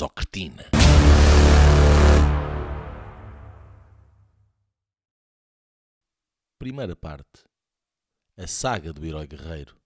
Socretina. Primeira parte. A saga do herói guerreiro.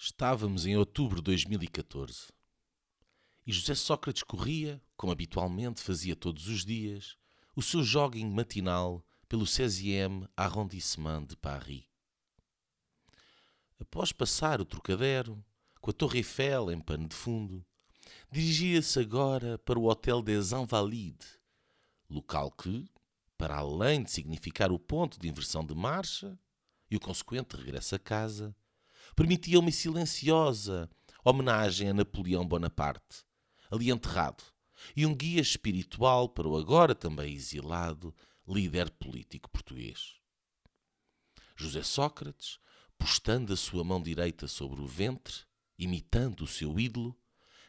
Estávamos em outubro de 2014 e José Sócrates corria, como habitualmente fazia todos os dias, o seu jogging matinal pelo 16e arrondissement de Paris. Após passar o Trocadero, com a Torre Eiffel em pano de fundo, dirigia-se agora para o Hotel des Invalides, local que, para além de significar o ponto de inversão de marcha e o consequente regresso a casa, permitia uma silenciosa homenagem a Napoleão Bonaparte, ali enterrado, e um guia espiritual para o agora também exilado líder político português. José Sócrates, postando a sua mão direita sobre o ventre, imitando o seu ídolo,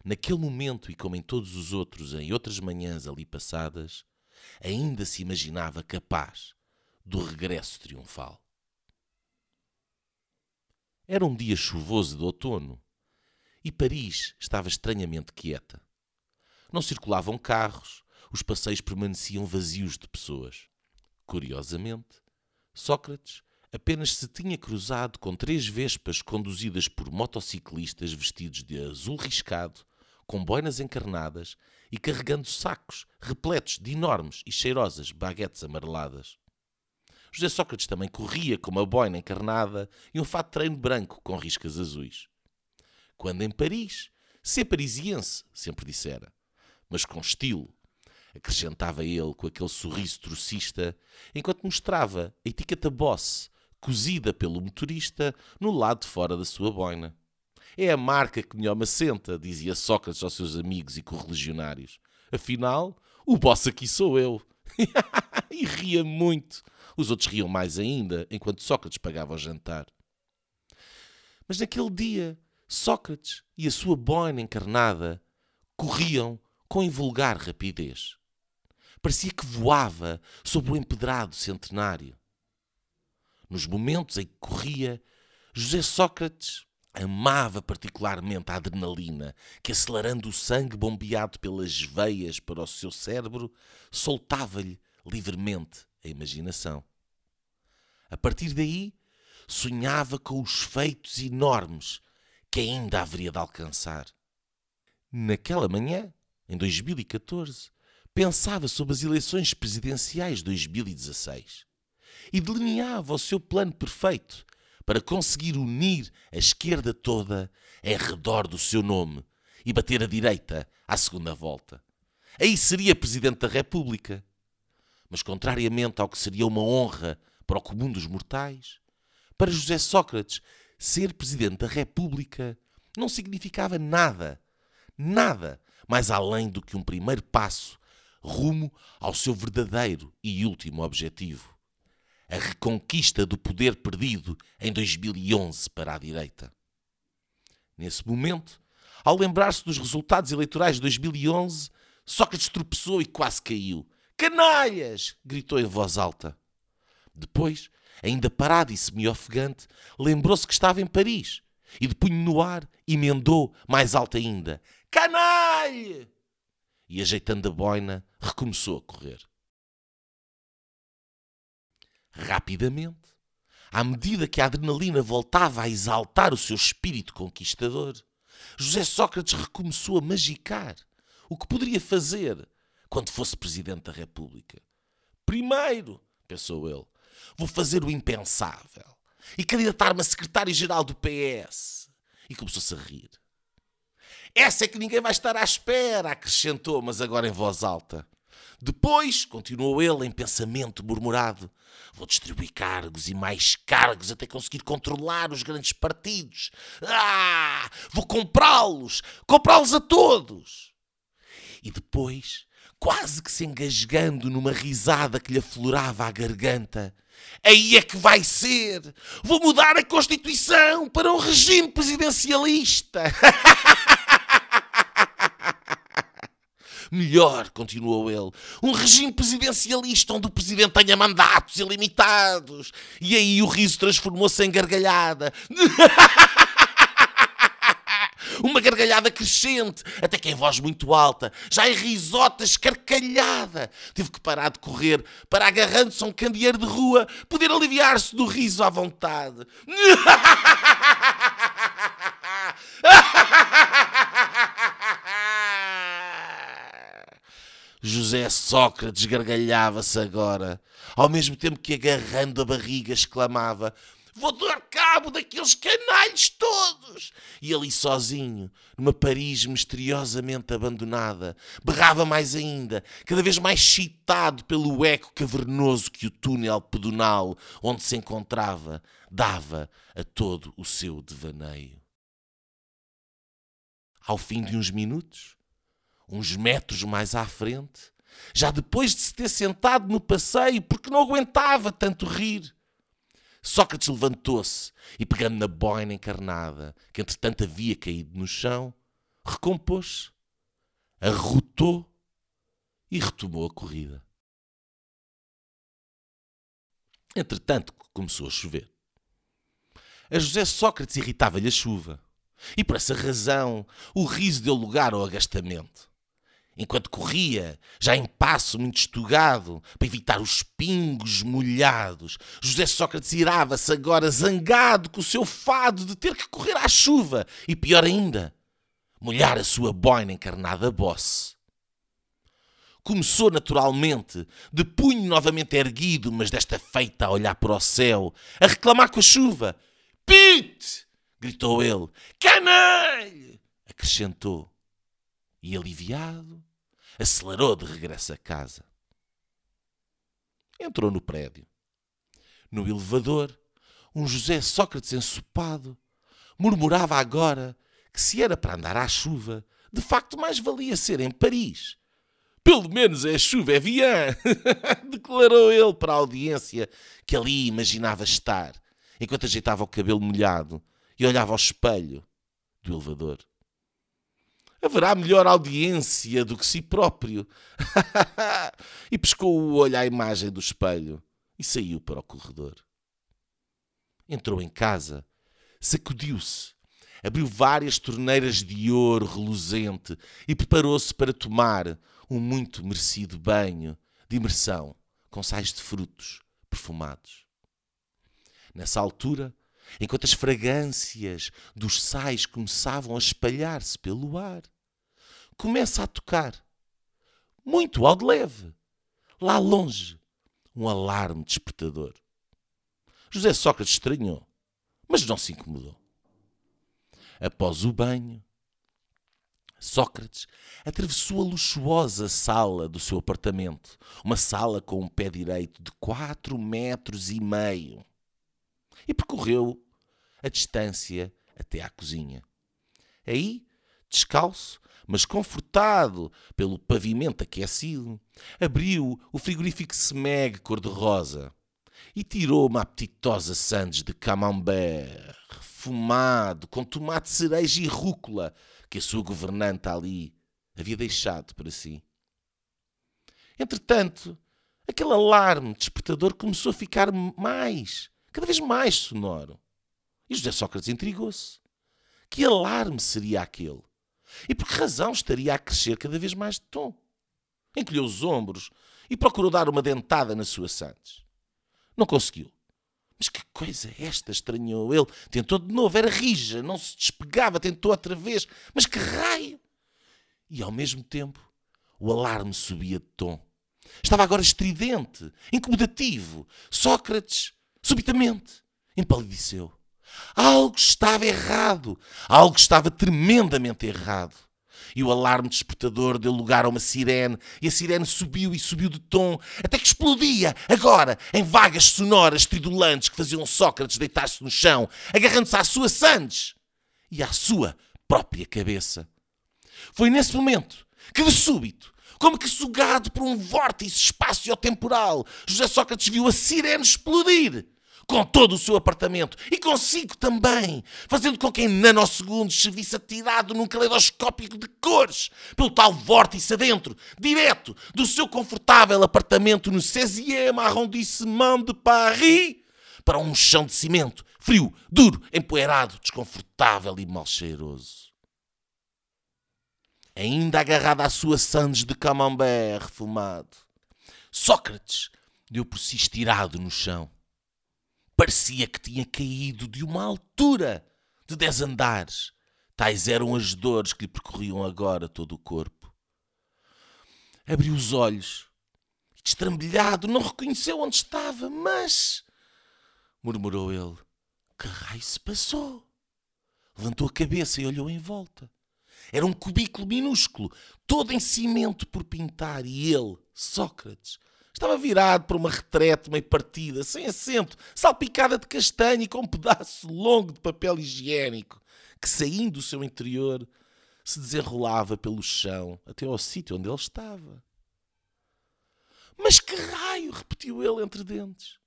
naquele momento e como em todos os outros em outras manhãs ali passadas, ainda se imaginava capaz do regresso triunfal. Era um dia chuvoso de outono e Paris estava estranhamente quieta. Não circulavam carros, os passeios permaneciam vazios de pessoas. Curiosamente, Sócrates apenas se tinha cruzado com três vespas conduzidas por motociclistas vestidos de azul riscado, com boinas encarnadas e carregando sacos repletos de enormes e cheirosas baguetes amareladas. José Sócrates também corria com uma boina encarnada e um fato de treino branco com riscas azuis. Quando em Paris, ser parisiense, sempre dissera, mas com estilo, acrescentava ele com aquele sorriso trocista, enquanto mostrava a etiqueta Boss, cozida pelo motorista, no lado de fora da sua boina. É a marca que melhor me assenta, dizia Sócrates aos seus amigos e correligionários. Afinal, o boss aqui sou eu. e ria muito. Os outros riam mais ainda, enquanto Sócrates pagava o jantar. Mas naquele dia, Sócrates e a sua boina encarnada corriam com invulgar rapidez. Parecia que voava sobre o empedrado centenário. Nos momentos em que corria, José Sócrates amava particularmente a adrenalina que, acelerando o sangue bombeado pelas veias para o seu cérebro, soltava-lhe livremente a imaginação. A partir daí, sonhava com os feitos enormes que ainda haveria de alcançar. Naquela manhã, em 2014, pensava sobre as eleições presidenciais de 2016 e delineava o seu plano perfeito para conseguir unir a esquerda toda em redor do seu nome e bater a direita à segunda volta. Aí seria Presidente da República. Mas, contrariamente ao que seria uma honra para o comum dos mortais, para José Sócrates, ser Presidente da República não significava nada, nada mais além do que um primeiro passo rumo ao seu verdadeiro e último objetivo: a reconquista do poder perdido em 2011 para a direita. Nesse momento, ao lembrar-se dos resultados eleitorais de 2011, Sócrates tropeçou e quase caiu. Canalhas! gritou em voz alta. Depois, ainda parado e semi-ofegante, lembrou-se que estava em Paris e, de punho no ar, emendou mais alto ainda: Canalha! E, ajeitando a boina, recomeçou a correr. Rapidamente, à medida que a adrenalina voltava a exaltar o seu espírito conquistador, José Sócrates recomeçou a magicar o que poderia fazer quando fosse Presidente da República. Primeiro, pensou ele, Vou fazer o impensável e candidatar-me a secretário-geral do PS. E começou-se a rir. Essa é que ninguém vai estar à espera, acrescentou, mas agora em voz alta. Depois, continuou ele em pensamento murmurado, vou distribuir cargos e mais cargos até conseguir controlar os grandes partidos. Ah! Vou comprá-los! Comprá-los a todos! E depois, quase que se engasgando numa risada que lhe aflorava a garganta, aí é que vai ser! Vou mudar a Constituição para um regime presidencialista! Melhor, continuou ele, um regime presidencialista onde o presidente tenha mandatos ilimitados. E aí o riso transformou-se em gargalhada. Uma gargalhada crescente, até que em voz muito alta, já em risota escarcalhada. Teve que parar de correr para, agarrando-se a um candeeiro de rua, poder aliviar-se do riso à vontade. José Sócrates gargalhava-se agora, ao mesmo tempo que, agarrando a barriga, exclamava: Vou dar cabo daqueles canalhos todos! E ali sozinho, numa Paris misteriosamente abandonada, berrava mais ainda, cada vez mais excitado pelo eco cavernoso que o túnel pedonal onde se encontrava dava a todo o seu devaneio. Ao fim de uns minutos, uns metros mais à frente, já depois de se ter sentado no passeio porque não aguentava tanto rir. Sócrates levantou-se e, pegando na boina encarnada, que entretanto havia caído no chão, recompôs-se, arrotou e retomou a corrida. Entretanto, começou a chover. A José Sócrates irritava-lhe a chuva, e por essa razão o riso deu lugar ao agastamento enquanto corria, já em passo muito estugado, para evitar os pingos molhados. José Sócrates irava-se agora zangado com o seu fado de ter que correr à chuva e, pior ainda, molhar a sua boina encarnada bosse. Começou naturalmente, de punho novamente erguido, mas desta feita a olhar para o céu, a reclamar com a chuva. Pete! gritou ele. Canalha! acrescentou. E aliviado, acelerou de regresso a casa. Entrou no prédio. No elevador, um José Sócrates ensopado murmurava agora que se era para andar à chuva, de facto mais valia ser em Paris. Pelo menos é chuva, é Vian, declarou ele para a audiência que ali imaginava estar, enquanto ajeitava o cabelo molhado e olhava ao espelho do elevador haverá melhor audiência do que si próprio. e pescou o olho à imagem do espelho e saiu para o corredor. Entrou em casa, sacudiu-se, abriu várias torneiras de ouro reluzente e preparou-se para tomar um muito merecido banho de imersão com sais de frutos perfumados. Nessa altura, enquanto as fragrâncias dos sais começavam a espalhar-se pelo ar. Começa a tocar, muito ao de leve, lá longe, um alarme despertador. José Sócrates estranhou, mas não se incomodou. Após o banho, Sócrates atravessou a luxuosa sala do seu apartamento, uma sala com um pé direito de quatro metros e meio e percorreu a distância até à cozinha. Aí, descalço, mas confortado pelo pavimento aquecido, abriu o frigorífico Smeg cor-de-rosa e tirou uma apetitosa sandes de camembert fumado com tomate cereja e rúcula que a sua governanta ali havia deixado para si. Entretanto, aquele alarme despertador começou a ficar mais cada vez mais sonoro. E José Sócrates intrigou-se. Que alarme seria aquele? E por que razão estaria a crescer cada vez mais de tom? Encolheu os ombros e procurou dar uma dentada na sua Santos. Não conseguiu. Mas que coisa é esta? estranhou ele. Tentou de novo, era rija, não se despegava, tentou outra vez. Mas que raio! E ao mesmo tempo, o alarme subia de tom. Estava agora estridente, incomodativo. Sócrates, subitamente, empalideceu. Algo estava errado. Algo estava tremendamente errado. E o alarme despertador deu lugar a uma sirene, e a sirene subiu e subiu de tom, até que explodia, agora, em vagas sonoras tridulantes que faziam Sócrates deitar-se no chão, agarrando-se à sua sandes e à sua própria cabeça. Foi nesse momento que, de súbito, como que sugado por um vórtice espaço-temporal, José Sócrates viu a sirene explodir com todo o seu apartamento e consigo também, fazendo com que em nanosegundos se visse atirado num caleidoscópio de cores pelo tal vórtice adentro, direto do seu confortável apartamento no 16e arrondissement de Paris para um chão de cimento, frio, duro, empoeirado, desconfortável e mal cheiroso. Ainda agarrado à sua sandes de camembert refumado, Sócrates deu por si estirado no chão Parecia que tinha caído de uma altura de dez andares. Tais eram as dores que lhe percorriam agora todo o corpo. Abriu os olhos destrambelhado, não reconheceu onde estava, mas. murmurou ele. Que raio se passou? Levantou a cabeça e olhou em volta. Era um cubículo minúsculo, todo em cimento por pintar, e ele, Sócrates, Estava virado para uma retrete meio partida, sem assento, salpicada de castanho e com um pedaço longo de papel higiênico, que saindo do seu interior se desenrolava pelo chão até ao sítio onde ele estava. Mas que raio! repetiu ele entre dentes.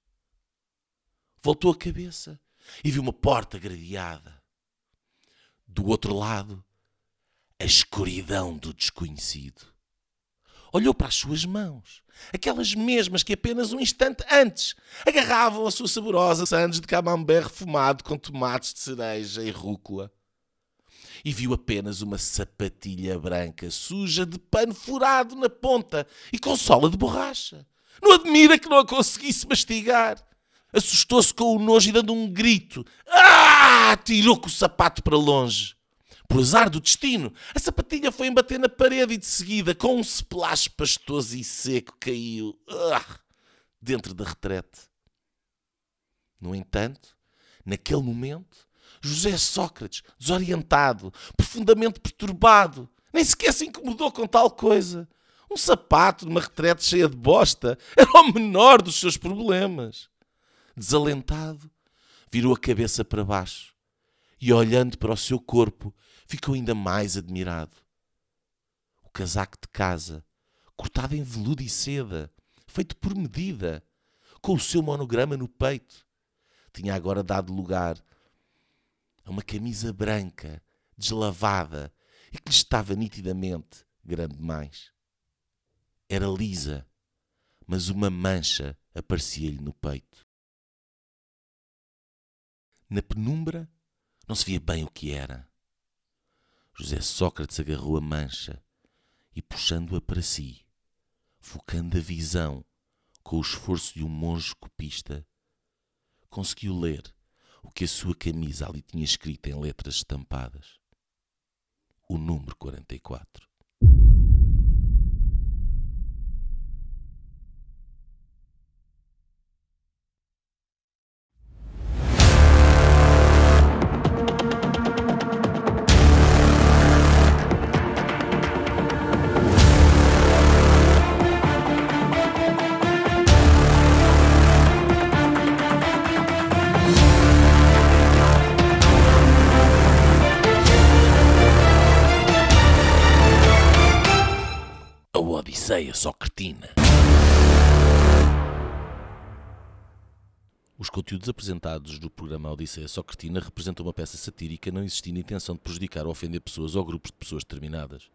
Voltou a cabeça e viu uma porta gradeada. Do outro lado, a escuridão do desconhecido olhou para as suas mãos, aquelas mesmas que apenas um instante antes agarravam a sua saborosa sandes de camembert refumado com tomates de cereja e rúcula. E viu apenas uma sapatilha branca suja de pano furado na ponta e com sola de borracha. Não admira que não a conseguisse mastigar. Assustou-se com o nojo e dando um grito. Ah! Tirou com o sapato para longe. Por azar do destino, a sapatilha foi embater na parede e de seguida, com um splash pastoso e seco, caiu uh, dentro da retrete. No entanto, naquele momento, José Sócrates, desorientado, profundamente perturbado, nem sequer se incomodou com tal coisa. Um sapato numa retrete cheia de bosta era o menor dos seus problemas. Desalentado, virou a cabeça para baixo e, olhando para o seu corpo, ficou ainda mais admirado. O casaco de casa, cortado em veludo e seda, feito por medida, com o seu monograma no peito, tinha agora dado lugar a uma camisa branca, deslavada e que lhe estava nitidamente grande demais. Era lisa, mas uma mancha aparecia-lhe no peito. Na penumbra não se via bem o que era. José Sócrates agarrou a mancha e, puxando-a para si, focando a visão com o esforço de um monge copista, conseguiu ler o que a sua camisa ali tinha escrito em letras estampadas. O número 44. Odisseia Socretina. Os conteúdos apresentados no programa Odisseia Socretina representam uma peça satírica não existindo intenção de prejudicar ou ofender pessoas ou grupos de pessoas determinadas.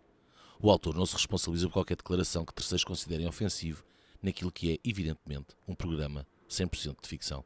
O autor não se responsabiliza por qualquer declaração que terceiros considerem ofensivo naquilo que é, evidentemente, um programa 100% de ficção.